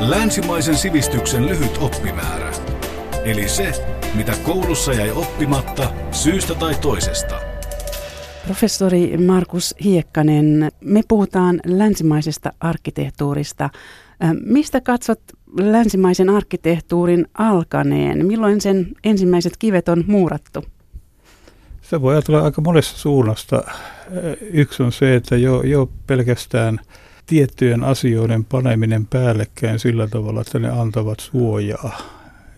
Länsimaisen sivistyksen lyhyt oppimäärä. Eli se, mitä koulussa jäi oppimatta syystä tai toisesta. Professori Markus Hiekkanen, me puhutaan länsimaisesta arkkitehtuurista. Mistä katsot länsimaisen arkkitehtuurin alkaneen? Milloin sen ensimmäiset kivet on muurattu? Se voi ajatella aika monesta suunnasta. Yksi on se, että jo, jo pelkästään tiettyjen asioiden paneminen päällekkäin sillä tavalla, että ne antavat suojaa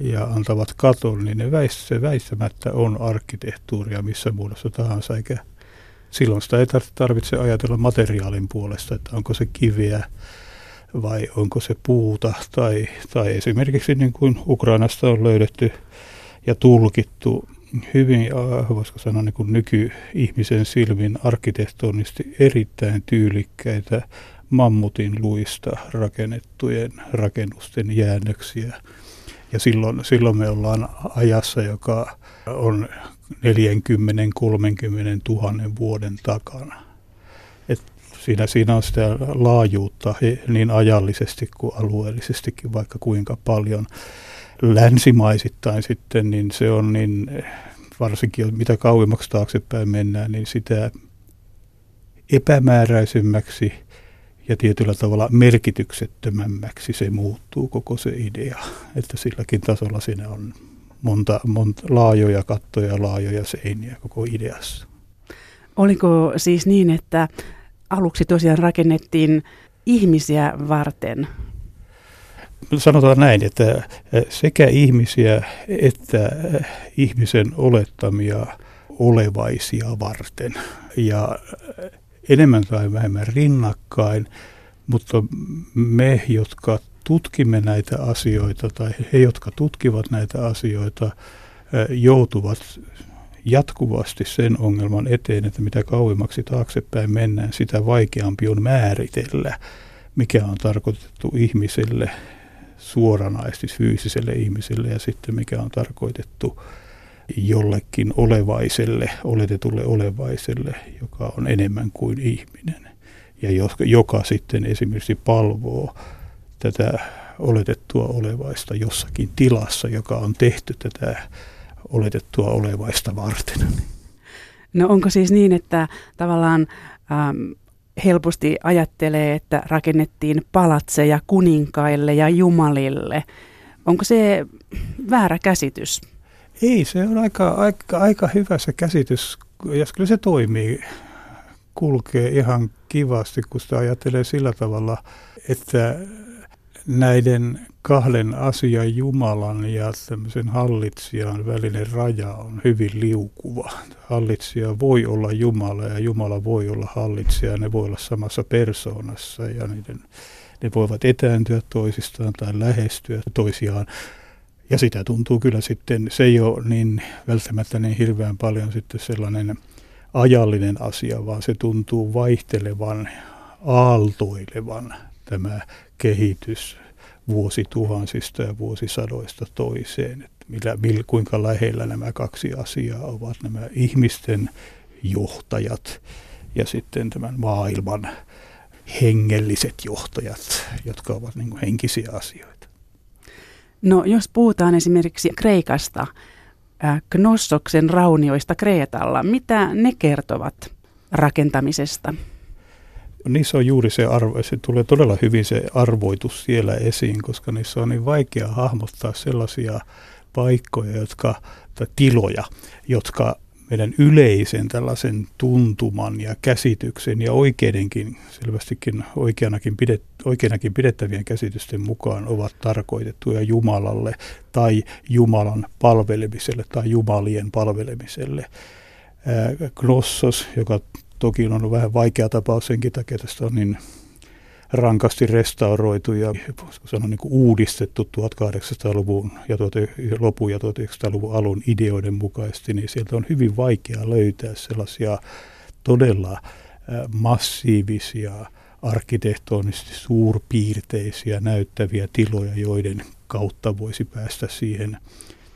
ja antavat katon, niin ne väist, se väistämättä on arkkitehtuuria missä muodossa tahansa, eikä silloin sitä ei tarvitse ajatella materiaalin puolesta, että onko se kiveä vai onko se puuta tai, tai esimerkiksi niin kuin Ukrainasta on löydetty ja tulkittu hyvin, voisiko sanoa niin kuin nykyihmisen silmin arkkitehtonisesti erittäin tyylikkäitä mammutin luista rakennettujen rakennusten jäännöksiä. Ja silloin, silloin me ollaan ajassa, joka on 40-30 tuhannen vuoden takana. Et siinä, siinä on sitä laajuutta niin ajallisesti kuin alueellisestikin vaikka kuinka paljon. Länsimaisittain sitten, niin se on niin, varsinkin mitä kauemmaksi taaksepäin mennään, niin sitä epämääräisemmäksi – ja tietyllä tavalla merkityksettömämmäksi se muuttuu koko se idea. Että silläkin tasolla siinä on monta, monta laajoja kattoja, laajoja seiniä koko ideassa. Oliko siis niin, että aluksi tosiaan rakennettiin ihmisiä varten? Sanotaan näin, että sekä ihmisiä että ihmisen olettamia olevaisia varten. Ja enemmän tai vähemmän rinnakkain, mutta me, jotka tutkimme näitä asioita tai he, jotka tutkivat näitä asioita, joutuvat jatkuvasti sen ongelman eteen, että mitä kauemmaksi taaksepäin mennään, sitä vaikeampi on määritellä, mikä on tarkoitettu ihmiselle suoranaisesti fyysiselle ihmiselle ja sitten mikä on tarkoitettu jollekin olevaiselle, oletetulle olevaiselle, joka on enemmän kuin ihminen ja joka, joka sitten esimerkiksi palvoo tätä oletettua olevaista jossakin tilassa, joka on tehty tätä oletettua olevaista varten. No onko siis niin, että tavallaan ähm, helposti ajattelee, että rakennettiin palatseja kuninkaille ja jumalille. Onko se väärä käsitys? Ei, se on aika, aika, aika hyvä se käsitys, ja kyllä se toimii, kulkee ihan kivasti, kun sitä ajattelee sillä tavalla, että näiden kahden asian Jumalan ja tämmöisen hallitsijan välinen raja on hyvin liukuva. Hallitsija voi olla Jumala ja Jumala voi olla hallitsija, ne voi olla samassa persoonassa ja niiden, ne voivat etääntyä toisistaan tai lähestyä toisiaan. Ja sitä tuntuu kyllä sitten, se ei ole niin välttämättä niin hirveän paljon sitten sellainen ajallinen asia, vaan se tuntuu vaihtelevan, aaltoilevan tämä kehitys vuosituhansista ja vuosisadoista toiseen. Että millä, millä, kuinka lähellä nämä kaksi asiaa ovat, nämä ihmisten johtajat ja sitten tämän maailman hengelliset johtajat, jotka ovat niin henkisiä asioita. No jos puhutaan esimerkiksi Kreikasta, äh, Knossoksen raunioista Kreetalla, mitä ne kertovat rakentamisesta? Niissä on juuri se arvo, se tulee todella hyvin se arvoitus siellä esiin, koska niissä on niin vaikea hahmottaa sellaisia paikkoja, jotka, tai tiloja, jotka meidän yleisen tällaisen tuntuman ja käsityksen ja oikeidenkin, selvästikin oikeanakin, pidet, oikeanakin pidettävien käsitysten mukaan ovat tarkoitettuja Jumalalle tai Jumalan palvelemiselle tai Jumalien palvelemiselle. Knossos, joka toki on vähän vaikea tapaus senkin takia, että on niin rankasti restauroitu ja sanoa, niin kuin uudistettu 1800-luvun ja lopun ja 1900-luvun alun ideoiden mukaisesti, niin sieltä on hyvin vaikea löytää sellaisia todella massiivisia, arkkitehtonisesti suurpiirteisiä näyttäviä tiloja, joiden kautta voisi päästä siihen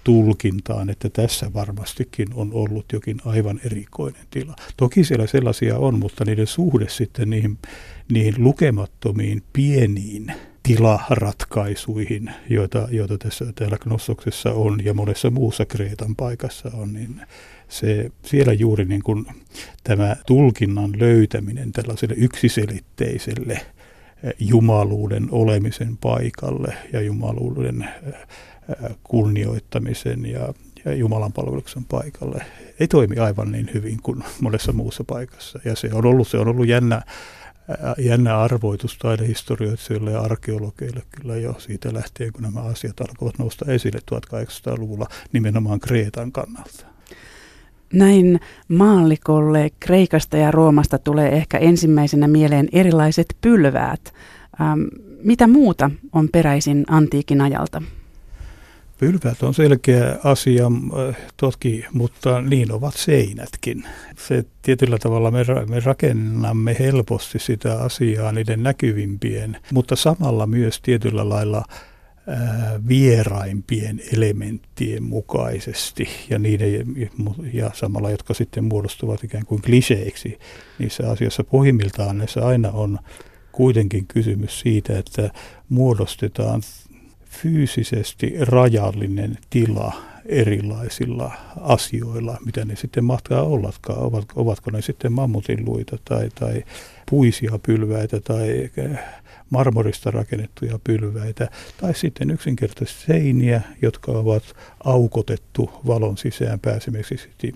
tulkintaan, että tässä varmastikin on ollut jokin aivan erikoinen tila. Toki siellä sellaisia on, mutta niiden suhde sitten niihin, niihin lukemattomiin pieniin tilaratkaisuihin, joita, joita tässä täällä Knossoksessa on ja monessa muussa Kreetan paikassa on, niin se, siellä juuri niin kuin tämä tulkinnan löytäminen tällaiselle yksiselitteiselle jumaluuden olemisen paikalle ja jumaluuden kunnioittamisen ja, ja Jumalan palveluksen paikalle ei toimi aivan niin hyvin kuin monessa muussa paikassa. Ja se on ollut, se on ollut jännä, jännä arvoitus taidehistorioitsijoille ja arkeologeille kyllä jo siitä lähtien, kun nämä asiat alkoivat nousta esille 1800-luvulla nimenomaan Kreetan kannalta. Näin maallikolle Kreikasta ja Roomasta tulee ehkä ensimmäisenä mieleen erilaiset pylväät. Ähm, mitä muuta on peräisin antiikin ajalta? Pylväät on selkeä asia äh, toki, mutta niin ovat seinätkin. Se tietyllä tavalla me, me rakennamme helposti sitä asiaa niiden näkyvimpien, mutta samalla myös tietyllä lailla äh, vieraimpien elementtien mukaisesti ja, niiden, ja samalla, jotka sitten muodostuvat ikään kuin kliseiksi niissä asioissa. Pohjimmiltaan näissä aina on kuitenkin kysymys siitä, että muodostetaan fyysisesti rajallinen tila erilaisilla asioilla, mitä ne sitten mahtaa ollakaan. Ovat, ovatko ne sitten mammutin luita tai, tai puisia pylväitä tai eh, marmorista rakennettuja pylväitä tai sitten yksinkertaisesti seiniä, jotka ovat aukotettu valon sisään pääsemiseksi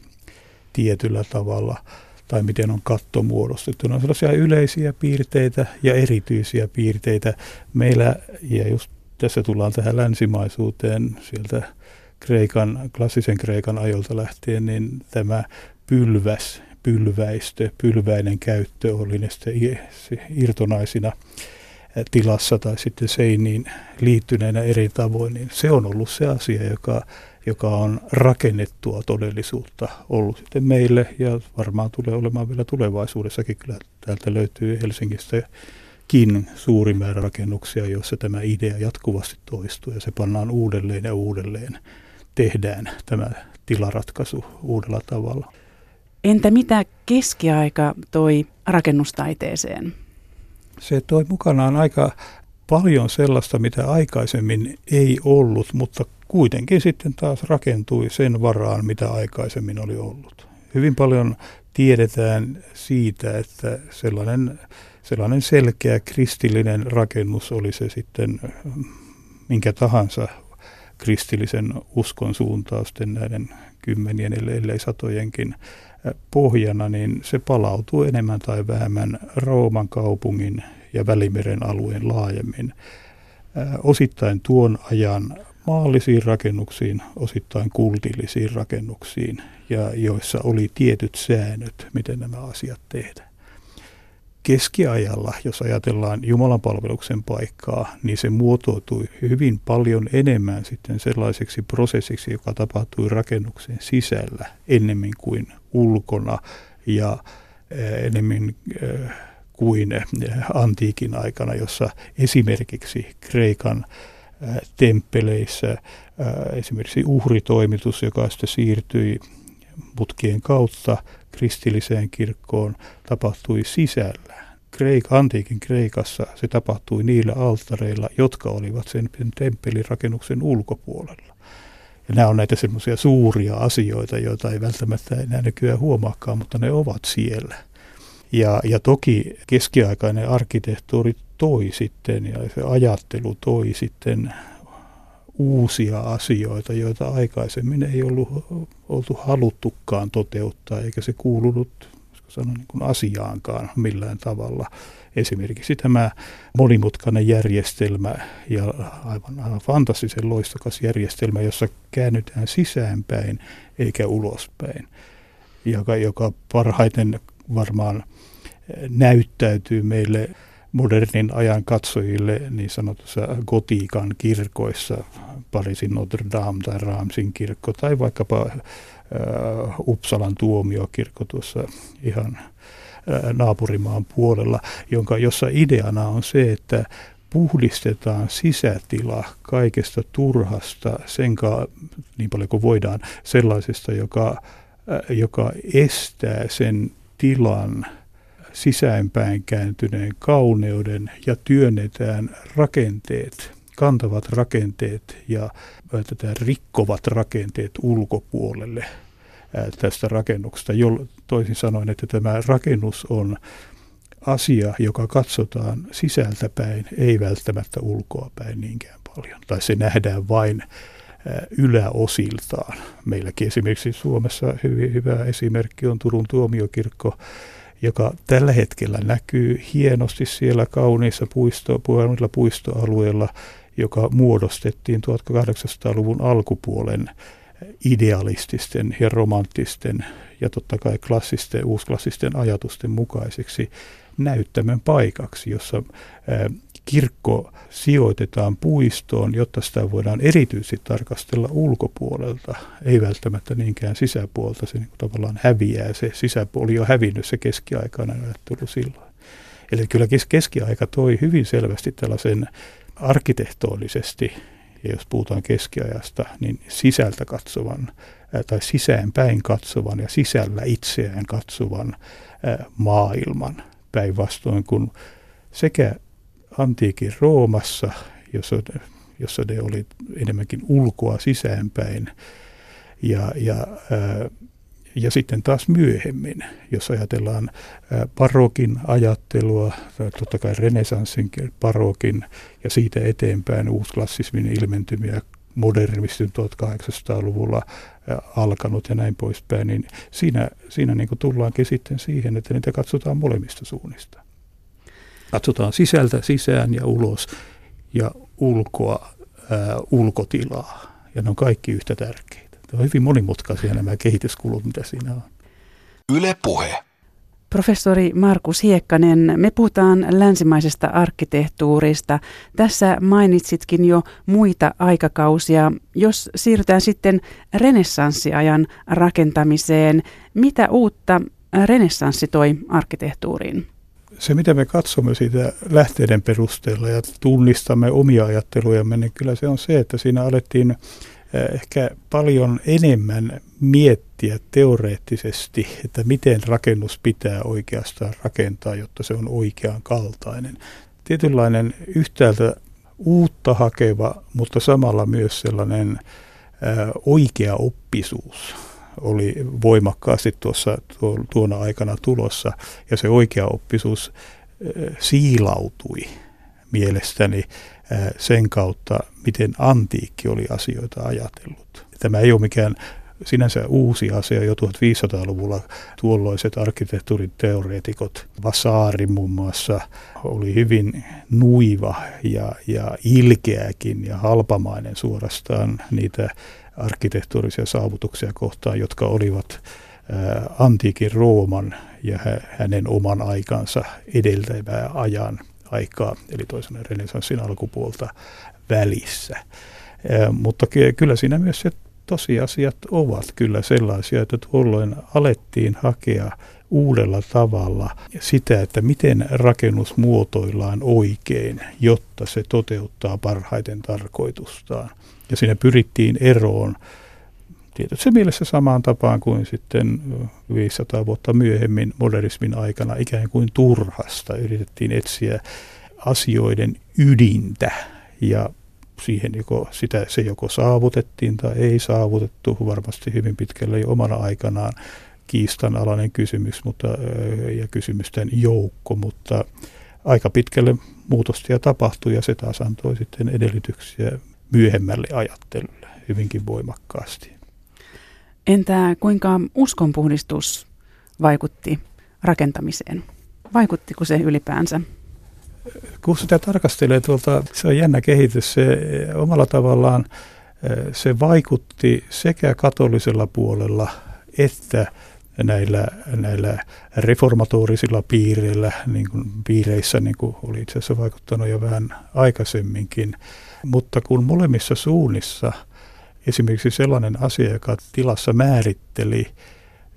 tietyllä tavalla tai miten on katto muodostettu. Ne on sellaisia yleisiä piirteitä ja erityisiä piirteitä meillä, ja just tässä tullaan tähän länsimaisuuteen sieltä Kreikan, klassisen Kreikan ajolta lähtien, niin tämä pylväs, pylväistö, pylväinen käyttö oli ne sitten irtonaisina tilassa tai sitten seiniin liittyneenä eri tavoin, niin se on ollut se asia, joka, joka on rakennettua todellisuutta ollut sitten meille ja varmaan tulee olemaan vielä tulevaisuudessakin. Kyllä täältä löytyy Helsingistä kin suuri määrä rakennuksia, joissa tämä idea jatkuvasti toistuu ja se pannaan uudelleen ja uudelleen. Tehdään tämä tilaratkaisu uudella tavalla. Entä mitä keskiaika toi rakennustaiteeseen? Se toi mukanaan aika paljon sellaista, mitä aikaisemmin ei ollut, mutta kuitenkin sitten taas rakentui sen varaan, mitä aikaisemmin oli ollut. Hyvin paljon tiedetään siitä, että sellainen sellainen selkeä kristillinen rakennus, oli se sitten minkä tahansa kristillisen uskon suuntausten näiden kymmenien, ellei satojenkin pohjana, niin se palautuu enemmän tai vähemmän Rooman kaupungin ja Välimeren alueen laajemmin. Osittain tuon ajan maallisiin rakennuksiin, osittain kultillisiin rakennuksiin, ja joissa oli tietyt säännöt, miten nämä asiat tehdään keskiajalla, jos ajatellaan Jumalan palveluksen paikkaa, niin se muotoutui hyvin paljon enemmän sitten sellaiseksi prosessiksi, joka tapahtui rakennuksen sisällä ennemmin kuin ulkona ja eh, enemmän eh, kuin eh, antiikin aikana, jossa esimerkiksi Kreikan temppeleissä esimerkiksi uhritoimitus, joka sitten siirtyi mutkien kautta kristilliseen kirkkoon, tapahtui sisällä. Kreik, antiikin Kreikassa se tapahtui niillä altareilla, jotka olivat sen temppelirakennuksen ulkopuolella. Ja nämä on näitä semmoisia suuria asioita, joita ei välttämättä enää nykyään huomaakaan, mutta ne ovat siellä. Ja, ja toki keskiaikainen arkkitehtuuri toi sitten ja se ajattelu toi sitten uusia asioita, joita aikaisemmin ei ollut oltu haluttukaan toteuttaa, eikä se kuulunut sanoa niin kuin asiaankaan millään tavalla. Esimerkiksi tämä monimutkainen järjestelmä ja aivan, aivan fantastisen loistokas järjestelmä, jossa käännytään sisäänpäin eikä ulospäin, joka, joka parhaiten varmaan näyttäytyy meille modernin ajan katsojille niin sanotussa gotiikan kirkoissa, Pariisin Notre Dame tai Raamsin kirkko tai vaikkapa Uppsalan tuomiokirkko tuossa ihan naapurimaan puolella, jonka, jossa ideana on se, että puhdistetaan sisätila kaikesta turhasta, senka, niin paljon kuin voidaan, sellaisesta, joka, joka estää sen tilan sisäänpäin kääntyneen kauneuden ja työnnetään rakenteet, kantavat rakenteet ja tätä rikkovat rakenteet ulkopuolelle tästä rakennuksesta. Toisin sanoen, että tämä rakennus on asia, joka katsotaan sisältäpäin, ei välttämättä ulkoapäin niinkään paljon. Tai se nähdään vain yläosiltaan. Meilläkin esimerkiksi Suomessa hyvin hyvä esimerkki on Turun tuomiokirkko, joka tällä hetkellä näkyy hienosti siellä kauniissa puisto, puistoalueella, joka muodostettiin 1800-luvun alkupuolen idealististen ja romanttisten ja totta kai klassisten, uusklassisten ajatusten mukaiseksi näyttämön paikaksi, jossa kirkko sijoitetaan puistoon, jotta sitä voidaan erityisesti tarkastella ulkopuolelta, ei välttämättä niinkään sisäpuolta. Se niin tavallaan häviää, se sisäpuoli on hävinnyt se keskiaikainen ajattelu silloin. Eli kyllä keskiaika toi hyvin selvästi tällaisen arkkitehtoonisesti, ja jos puhutaan keskiajasta, niin sisältä katsovan tai sisäänpäin katsovan ja sisällä itseään katsovan maailman. Päinvastoin kuin sekä antiikin Roomassa, jossa, jossa ne oli enemmänkin ulkoa sisäänpäin, ja, ja, ja sitten taas myöhemmin, jos ajatellaan parokin ajattelua, totta kai renesanssin parokin ja siitä eteenpäin uusklassismin ilmentymiä modernismin 1800-luvulla alkanut ja näin poispäin, niin siinä, siinä niin kuin tullaankin sitten siihen, että niitä katsotaan molemmista suunnista. Katsotaan sisältä sisään ja ulos ja ulkoa ää, ulkotilaa. Ja ne on kaikki yhtä tärkeitä. On hyvin monimutkaisia nämä kehityskulut, mitä siinä on. Yle puhe. Professori Markus Hiekkanen, me puhutaan länsimaisesta arkkitehtuurista. Tässä mainitsitkin jo muita aikakausia. Jos siirrytään sitten renessanssiajan rakentamiseen, mitä uutta renessanssi toi arkkitehtuuriin? Se, mitä me katsomme siitä lähteiden perusteella ja tunnistamme omia ajattelujamme, niin kyllä se on se, että siinä alettiin ehkä paljon enemmän miettiä teoreettisesti, että miten rakennus pitää oikeastaan rakentaa, jotta se on oikean kaltainen. Tietynlainen yhtäältä uutta hakeva, mutta samalla myös sellainen oikea oppisuus oli voimakkaasti tuossa tuona aikana tulossa, ja se oikea oppisuus siilautui mielestäni sen kautta, miten antiikki oli asioita ajatellut. Tämä ei ole mikään sinänsä uusi asia. Jo 1500-luvulla tuolloiset arkkitehtuuriteoreetikot, Vasari muun muassa, oli hyvin nuiva ja, ja ilkeäkin ja halpamainen suorastaan niitä arkkitehtuurisia saavutuksia kohtaan, jotka olivat antiikin Rooman ja hänen oman aikansa edeltävää ajan aikaa, eli toisena renesanssin alkupuolta välissä. Mutta kyllä siinä myös se tosiasiat ovat kyllä sellaisia, että tuolloin alettiin hakea uudella tavalla sitä, että miten rakennus muotoillaan oikein, jotta se toteuttaa parhaiten tarkoitustaan. Ja siinä pyrittiin eroon tietysti mielessä samaan tapaan kuin sitten 500 vuotta myöhemmin modernismin aikana ikään kuin turhasta. Yritettiin etsiä asioiden ydintä ja siihen joko, sitä, se joko saavutettiin tai ei saavutettu varmasti hyvin pitkälle jo omana aikanaan kiistanalainen kysymys mutta, ja kysymysten joukko, mutta aika pitkälle muutostia tapahtui ja se taas antoi sitten edellytyksiä myöhemmälle ajattelulle hyvinkin voimakkaasti. Entä kuinka uskonpuhdistus vaikutti rakentamiseen? Vaikuttiko se ylipäänsä? Kun sitä tarkastelee tuolta, se on jännä kehitys. Se omalla tavallaan se vaikutti sekä katolisella puolella että näillä, näillä reformatorisilla piireillä, niin kuin piireissä niin kuin oli itse asiassa vaikuttanut jo vähän aikaisemminkin. Mutta kun molemmissa suunnissa – esimerkiksi sellainen asia, joka tilassa määritteli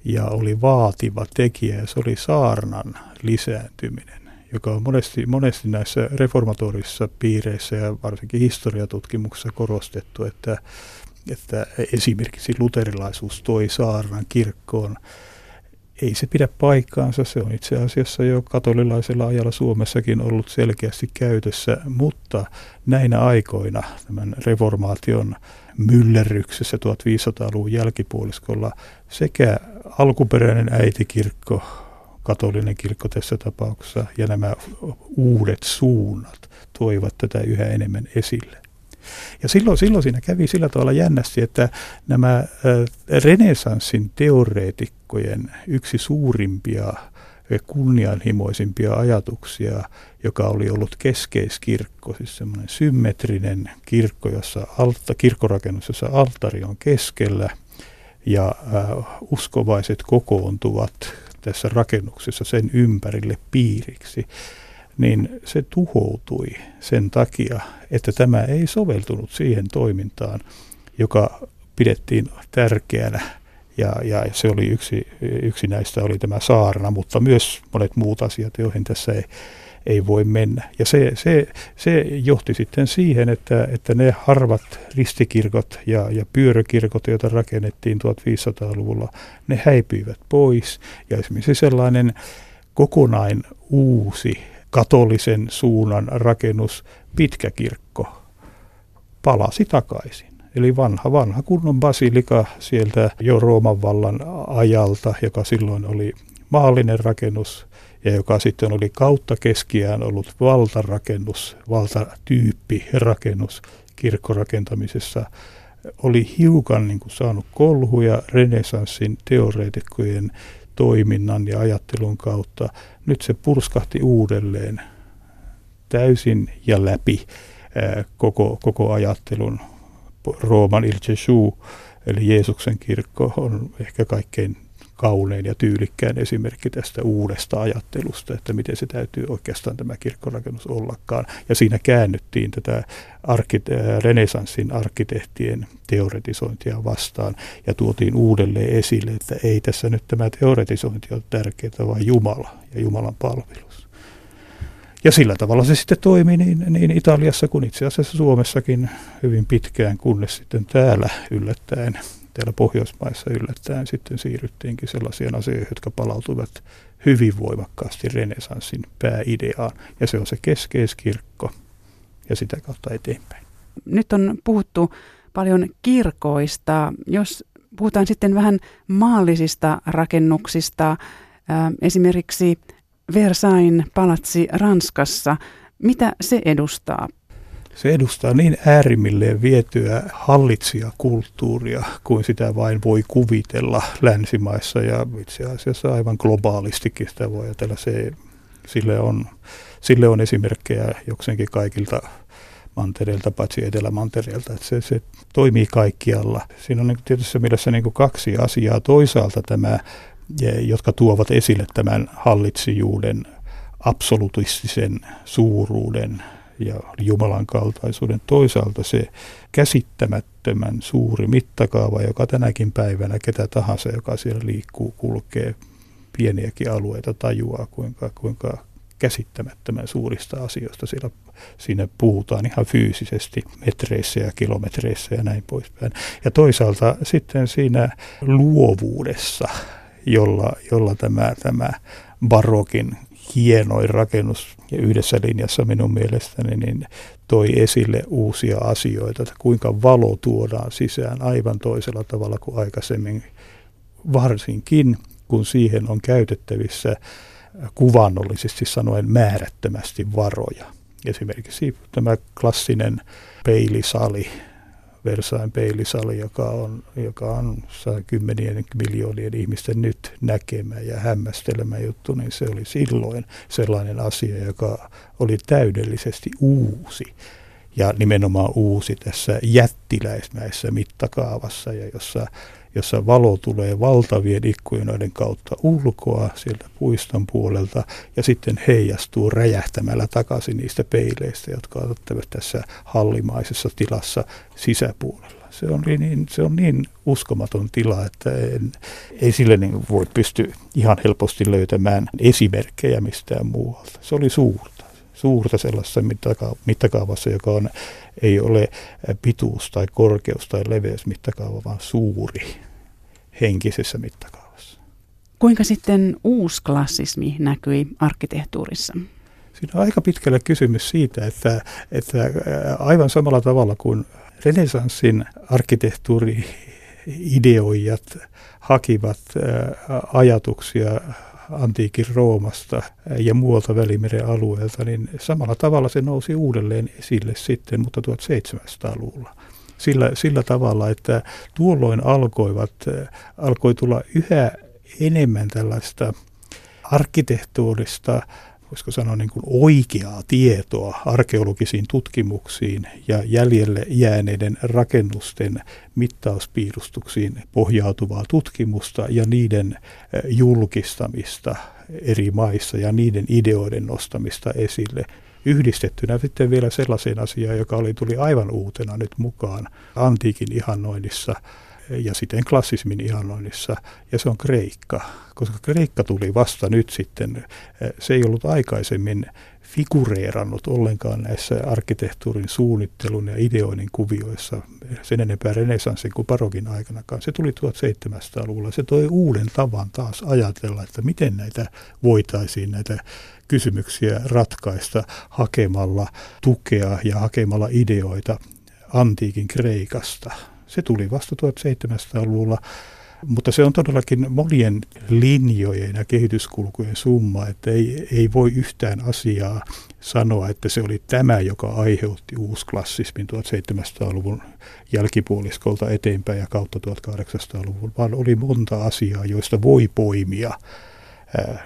ja oli vaativa tekijä, ja se oli saarnan lisääntyminen, joka on monesti, monesti näissä reformatorisissa piireissä ja varsinkin historiatutkimuksessa korostettu, että, että esimerkiksi luterilaisuus toi saarnan kirkkoon ei se pidä paikkaansa. Se on itse asiassa jo katolilaisella ajalla Suomessakin ollut selkeästi käytössä, mutta näinä aikoina tämän reformaation myllerryksessä 1500-luvun jälkipuoliskolla sekä alkuperäinen äitikirkko, katolinen kirkko tässä tapauksessa, ja nämä uudet suunnat toivat tätä yhä enemmän esille. Ja silloin, silloin siinä kävi sillä tavalla jännästi, että nämä renesanssin teoreetikkojen yksi suurimpia kunnianhimoisimpia ajatuksia, joka oli ollut keskeiskirkko, siis semmoinen symmetrinen kirkko, jossa alta, kirkkorakennus, jossa altari on keskellä ja uskovaiset kokoontuvat tässä rakennuksessa sen ympärille piiriksi niin se tuhoutui sen takia, että tämä ei soveltunut siihen toimintaan, joka pidettiin tärkeänä. Ja, ja se oli yksi, yksi näistä oli tämä saarna, mutta myös monet muut asiat, joihin tässä ei, ei voi mennä. Ja se, se, se johti sitten siihen, että, että ne harvat ristikirkot ja, ja pyörökirkot, joita rakennettiin 1500-luvulla, ne häipyivät pois. Ja esimerkiksi sellainen kokonain uusi katolisen suunnan rakennus, pitkä kirkko, palasi takaisin. Eli vanha, vanha kunnon basilika sieltä jo Rooman vallan ajalta, joka silloin oli maallinen rakennus ja joka sitten oli kautta keskiään ollut valtarakennus, valtatyyppi rakennus kirkkorakentamisessa, oli hiukan niin kuin saanut kolhuja renesanssin teoreetikkojen toiminnan ja ajattelun kautta. Nyt se purskahti uudelleen täysin ja läpi koko, koko ajattelun. Rooman Il Gesù, eli Jeesuksen kirkko, on ehkä kaikkein kaunein ja tyylikkään esimerkki tästä uudesta ajattelusta, että miten se täytyy oikeastaan tämä kirkkorakennus ollakaan. Ja siinä käännyttiin tätä arkit- äh, renesanssin arkkitehtien teoretisointia vastaan ja tuotiin uudelleen esille, että ei tässä nyt tämä teoretisointi ole tärkeää, vaan Jumala ja Jumalan palvelus. Ja sillä tavalla se sitten toimi niin, niin Italiassa kuin itse asiassa Suomessakin hyvin pitkään, kunnes sitten täällä yllättäen täällä Pohjoismaissa yllättäen sitten siirryttiinkin sellaisiin asioihin, jotka palautuivat hyvin voimakkaasti renesanssin pääideaan. Ja se on se keskeiskirkko ja sitä kautta eteenpäin. Nyt on puhuttu paljon kirkoista. Jos puhutaan sitten vähän maallisista rakennuksista, esimerkiksi Versailles palatsi Ranskassa, mitä se edustaa? Se edustaa niin äärimmilleen vietyä hallitsijakulttuuria kuin sitä vain voi kuvitella länsimaissa ja itse asiassa aivan globaalistikin sitä voi ajatella. Se, sille, on, sille on esimerkkejä jokseenkin kaikilta mantereilta, paitsi etelämantereilta. Että se, se toimii kaikkialla. Siinä on niin tietysti mielessä niin kaksi asiaa. Toisaalta tämä, jotka tuovat esille tämän hallitsijuuden absolutistisen suuruuden ja Jumalan kaltaisuuden. Toisaalta se käsittämättömän suuri mittakaava, joka tänäkin päivänä ketä tahansa, joka siellä liikkuu, kulkee pieniäkin alueita, tajuaa, kuinka, kuinka käsittämättömän suurista asioista siellä, siinä puhutaan ihan fyysisesti metreissä ja kilometreissä ja näin poispäin. Ja toisaalta sitten siinä luovuudessa, jolla, jolla tämä, tämä barokin hienoin rakennus ja yhdessä linjassa minun mielestäni niin toi esille uusia asioita, että kuinka valo tuodaan sisään aivan toisella tavalla kuin aikaisemmin, varsinkin kun siihen on käytettävissä kuvannollisesti sanoen määrättömästi varoja. Esimerkiksi tämä klassinen peilisali, Versain peilisali, joka on, joka on kymmenien miljoonien ihmisten nyt näkemä ja hämmästelemä juttu, niin se oli silloin sellainen asia, joka oli täydellisesti uusi. Ja nimenomaan uusi tässä jättiläismäisessä mittakaavassa ja jossa jossa valo tulee valtavien ikkunoiden kautta ulkoa sieltä puiston puolelta ja sitten heijastuu räjähtämällä takaisin niistä peileistä, jotka ovat tässä hallimaisessa tilassa sisäpuolella. Se on niin, se on niin uskomaton tila, että en, ei sille niin voi pysty ihan helposti löytämään esimerkkejä mistään muualta. Se oli suurta suurta sellaisessa mittakaavassa, joka on, ei ole pituus tai korkeus tai leveys mittakaava, vaan suuri henkisessä mittakaavassa. Kuinka sitten uusklassismi näkyi arkkitehtuurissa? Siinä on aika pitkälle kysymys siitä, että, että aivan samalla tavalla kuin renesanssin arkkitehtuuri-ideoijat hakivat ajatuksia antiikin Roomasta ja muualta Välimeren alueelta, niin samalla tavalla se nousi uudelleen esille sitten, mutta 1700-luvulla. Sillä, sillä tavalla, että tuolloin alkoivat, alkoi tulla yhä enemmän tällaista arkkitehtuurista voisiko sanoa niin kuin oikeaa tietoa arkeologisiin tutkimuksiin ja jäljelle jääneiden rakennusten mittauspiirustuksiin pohjautuvaa tutkimusta ja niiden julkistamista eri maissa ja niiden ideoiden nostamista esille. Yhdistettynä sitten vielä sellaiseen asiaan, joka oli, tuli aivan uutena nyt mukaan antiikin ihannoinnissa – ja siten klassismin ihannoinnissa, ja se on Kreikka, koska Kreikka tuli vasta nyt sitten, se ei ollut aikaisemmin figureerannut ollenkaan näissä arkkitehtuurin suunnittelun ja ideoinnin kuvioissa sen enempää renesanssin kuin parokin aikanakaan. Se tuli 1700-luvulla. Se toi uuden tavan taas ajatella, että miten näitä voitaisiin näitä kysymyksiä ratkaista hakemalla tukea ja hakemalla ideoita antiikin Kreikasta – se tuli vasta 1700-luvulla, mutta se on todellakin monien linjojen ja kehityskulkujen summa, että ei, ei voi yhtään asiaa sanoa, että se oli tämä, joka aiheutti uusklassismin 1700-luvun jälkipuoliskolta eteenpäin ja kautta 1800-luvun, vaan oli monta asiaa, joista voi poimia.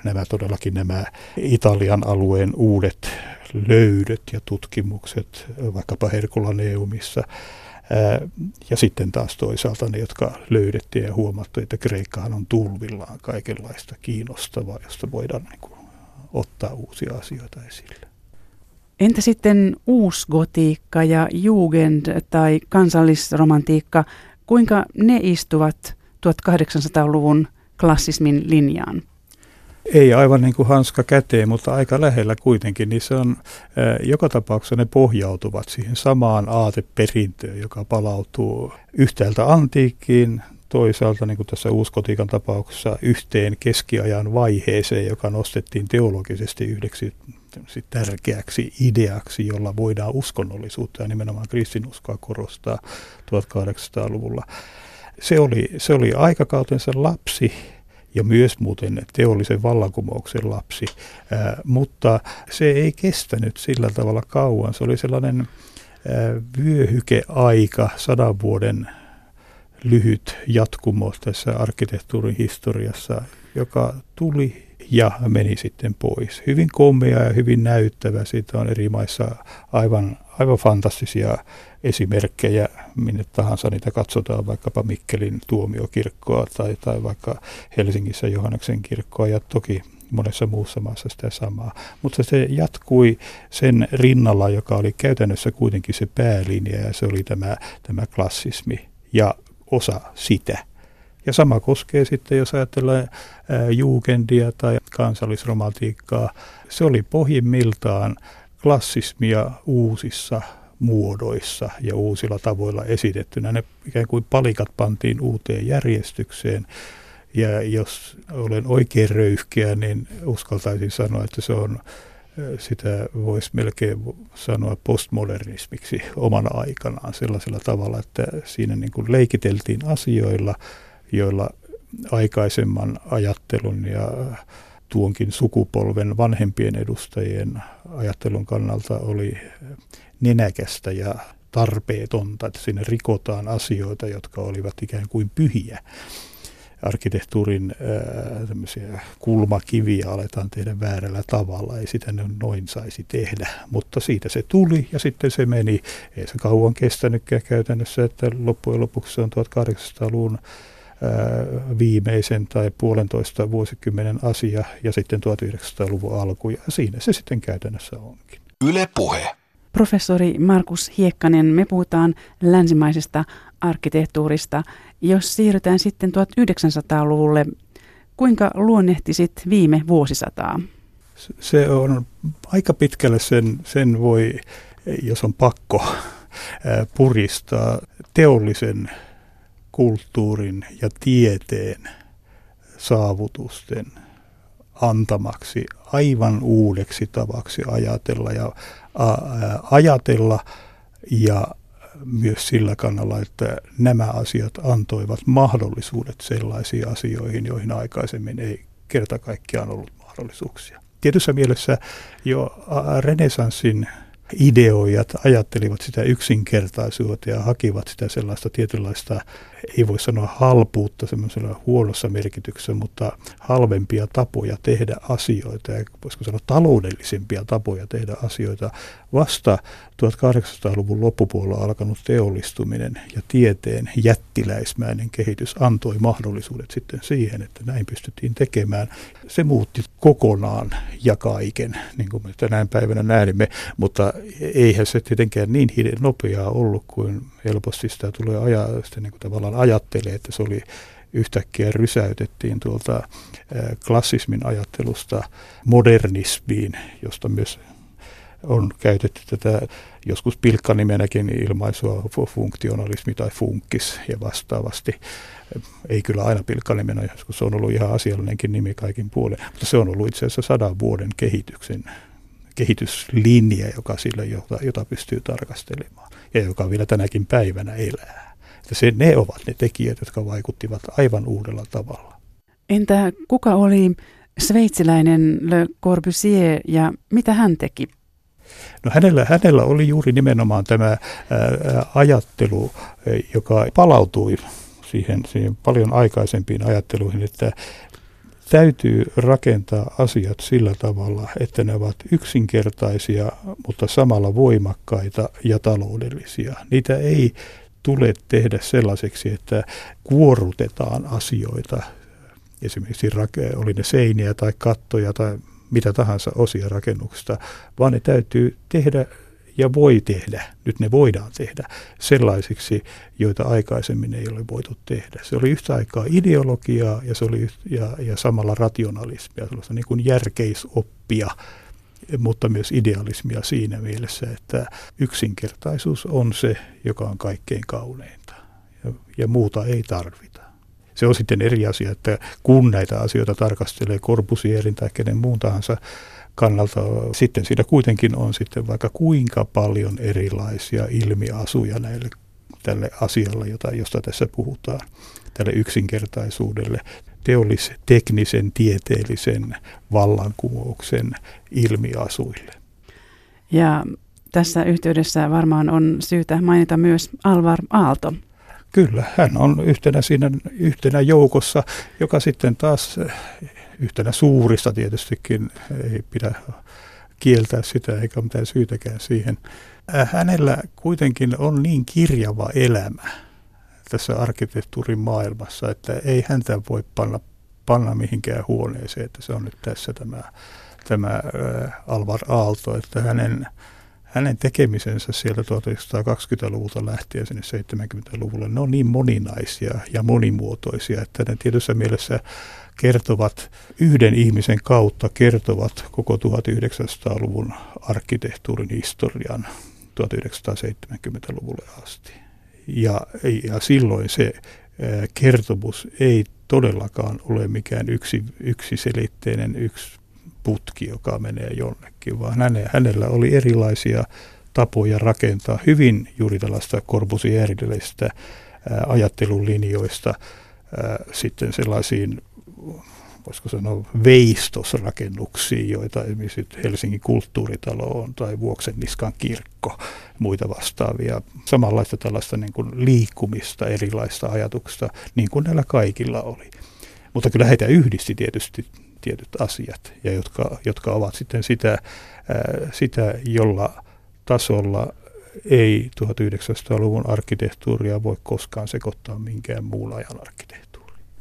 Nämä todellakin nämä Italian alueen uudet löydöt ja tutkimukset, vaikkapa Herkulaneumissa, ja sitten taas toisaalta ne, jotka löydettiin ja huomattu, että Kreikkahan on tulvillaan kaikenlaista kiinnostavaa, josta voidaan niin kuin ottaa uusia asioita esille. Entä sitten uusgotiikka ja jugend tai kansallisromantiikka, kuinka ne istuvat 1800-luvun klassismin linjaan? Ei aivan niin kuin hanska käteen, mutta aika lähellä kuitenkin, niin se on, joka tapauksessa ne pohjautuvat siihen samaan aateperintöön, joka palautuu yhtäältä antiikkiin, toisaalta niin kuin tässä uuskotiikan tapauksessa yhteen keskiajan vaiheeseen, joka nostettiin teologisesti yhdeksi tärkeäksi ideaksi, jolla voidaan uskonnollisuutta ja nimenomaan kristinuskoa korostaa 1800-luvulla. Se oli, se oli aikakautensa lapsi, ja myös muuten teollisen vallankumouksen lapsi, ää, mutta se ei kestänyt sillä tavalla kauan. Se oli sellainen ää, vyöhykeaika, sadan vuoden lyhyt jatkumo tässä arkkitehtuurin historiassa, joka tuli ja meni sitten pois. Hyvin komea ja hyvin näyttävä. Siitä on eri maissa aivan, aivan fantastisia esimerkkejä, minne tahansa niitä katsotaan, vaikkapa Mikkelin tuomiokirkkoa tai, tai vaikka Helsingissä Johanneksen kirkkoa ja toki monessa muussa maassa sitä samaa. Mutta se jatkui sen rinnalla, joka oli käytännössä kuitenkin se päälinja ja se oli tämä, tämä klassismi ja osa sitä. Ja sama koskee sitten, jos ajatellaan juukendia tai kansallisromantiikkaa. Se oli pohjimmiltaan klassismia uusissa muodoissa ja uusilla tavoilla esitettynä. Ne ikään kuin palikat pantiin uuteen järjestykseen. Ja jos olen oikein röyhkeä, niin uskaltaisin sanoa, että se on sitä voisi melkein sanoa postmodernismiksi omana aikanaan sellaisella tavalla, että siinä niin kuin leikiteltiin asioilla, joilla aikaisemman ajattelun ja tuonkin sukupolven vanhempien edustajien ajattelun kannalta oli nenäkästä ja tarpeetonta, että sinne rikotaan asioita, jotka olivat ikään kuin pyhiä. Arkkitehtuurin ää, kulmakiviä aletaan tehdä väärällä tavalla, ei sitä noin saisi tehdä, mutta siitä se tuli ja sitten se meni. Ei se kauan kestänytkään käytännössä, että loppujen lopuksi se on 1800-luvun viimeisen tai puolentoista vuosikymmenen asia ja sitten 1900-luvun alku ja siinä se sitten käytännössä onkin. Yle puhe. Professori Markus Hiekkanen, me puhutaan länsimaisesta arkkitehtuurista. Jos siirrytään sitten 1900-luvulle, kuinka luonnehtisit viime vuosisataa? Se on aika pitkälle sen, sen voi, jos on pakko, puristaa teollisen kulttuurin ja tieteen saavutusten antamaksi aivan uudeksi tavaksi ajatella ja a, ajatella ja myös sillä kannalla, että nämä asiat antoivat mahdollisuudet sellaisiin asioihin, joihin aikaisemmin ei kerta kaikkiaan ollut mahdollisuuksia. Tietyssä mielessä jo renesanssin ideoijat ajattelivat sitä yksinkertaisuutta ja hakivat sitä sellaista tietynlaista ei voi sanoa halpuutta semmoisella huonossa merkityksessä, mutta halvempia tapoja tehdä asioita ja voisiko sanoa taloudellisempia tapoja tehdä asioita. Vasta 1800-luvun loppupuolella alkanut teollistuminen ja tieteen jättiläismäinen kehitys antoi mahdollisuudet sitten siihen, että näin pystyttiin tekemään. Se muutti kokonaan ja kaiken, niin kuin me tänään päivänä näimme, mutta eihän se tietenkään niin nopeaa ollut kuin helposti sitä tulee ajaa, sitä niin kuin tavallaan ajattelee, että se oli yhtäkkiä rysäytettiin tuolta klassismin ajattelusta modernismiin, josta myös on käytetty tätä joskus pilkkanimenäkin ilmaisua funktionalismi tai funkkis ja vastaavasti. Ei kyllä aina pilkkanimenä, joskus se on ollut ihan asiallinenkin nimi kaikin puolen, mutta se on ollut itse asiassa sadan vuoden kehityksen kehityslinja, joka sille, jota, jota pystyy tarkastelemaan ja joka vielä tänäkin päivänä elää. Että se, ne ovat ne tekijät, jotka vaikuttivat aivan uudella tavalla. Entä kuka oli sveitsiläinen Le Corbusier ja mitä hän teki? No hänellä, hänellä oli juuri nimenomaan tämä ää, ajattelu, joka palautui siihen, siihen paljon aikaisempiin ajatteluihin, että täytyy rakentaa asiat sillä tavalla, että ne ovat yksinkertaisia, mutta samalla voimakkaita ja taloudellisia. Niitä ei tule tehdä sellaiseksi, että kuorutetaan asioita, esimerkiksi oli ne seiniä tai kattoja tai mitä tahansa osia rakennuksesta, vaan ne täytyy tehdä ja voi tehdä, nyt ne voidaan tehdä sellaisiksi, joita aikaisemmin ei ole voitu tehdä. Se oli yhtä aikaa ideologiaa ja, se oli ja, ja samalla rationalismia, sellaista niin kuin järkeisoppia, mutta myös idealismia siinä mielessä, että yksinkertaisuus on se, joka on kaikkein kauneinta ja, ja muuta ei tarvita. Se on sitten eri asia, että kun näitä asioita tarkastelee Corbusierin tai kenen muun tahansa kannalta sitten siinä kuitenkin on sitten vaikka kuinka paljon erilaisia ilmiasuja näille tälle asialle, jota, josta tässä puhutaan, tälle yksinkertaisuudelle, teollis-teknisen, tieteellisen vallankumouksen ilmiasuille. Ja tässä yhteydessä varmaan on syytä mainita myös Alvar Aalto. Kyllä, hän on yhtenä siinä yhtenä joukossa, joka sitten taas yhtenä suurista tietystikin, ei pidä kieltää sitä eikä mitään syytäkään siihen. Hänellä kuitenkin on niin kirjava elämä tässä arkkitehtuurin maailmassa, että ei häntä voi panna, panna mihinkään huoneeseen, että se on nyt tässä tämä, tämä äh, Alvar Aalto, että hänen hänen tekemisensä sieltä 1920-luvulta lähtien sinne 70-luvulle, ne on niin moninaisia ja monimuotoisia, että ne tietyssä mielessä kertovat yhden ihmisen kautta, kertovat koko 1900-luvun arkkitehtuurin historian 1970-luvulle asti. Ja, ja silloin se kertomus ei todellakaan ole mikään yksi, yksiselitteinen, yksi putki, joka menee jonnekin, vaan hänellä oli erilaisia tapoja rakentaa hyvin juuri tällaista korbusierillisistä ajattelulinjoista sitten sellaisiin voisiko sanoa, veistosrakennuksiin, joita esimerkiksi Helsingin kulttuuritalo on tai Vuoksenniskan kirkko, muita vastaavia. Samanlaista tällaista niin kuin liikkumista, erilaista ajatuksista, niin kuin näillä kaikilla oli. Mutta kyllä heitä yhdisti tietysti tietyt asiat, ja jotka, jotka ovat sitten sitä, sitä, jolla tasolla ei 1900-luvun arkkitehtuuria voi koskaan sekoittaa minkään muun ajan arkkitehtuuriin.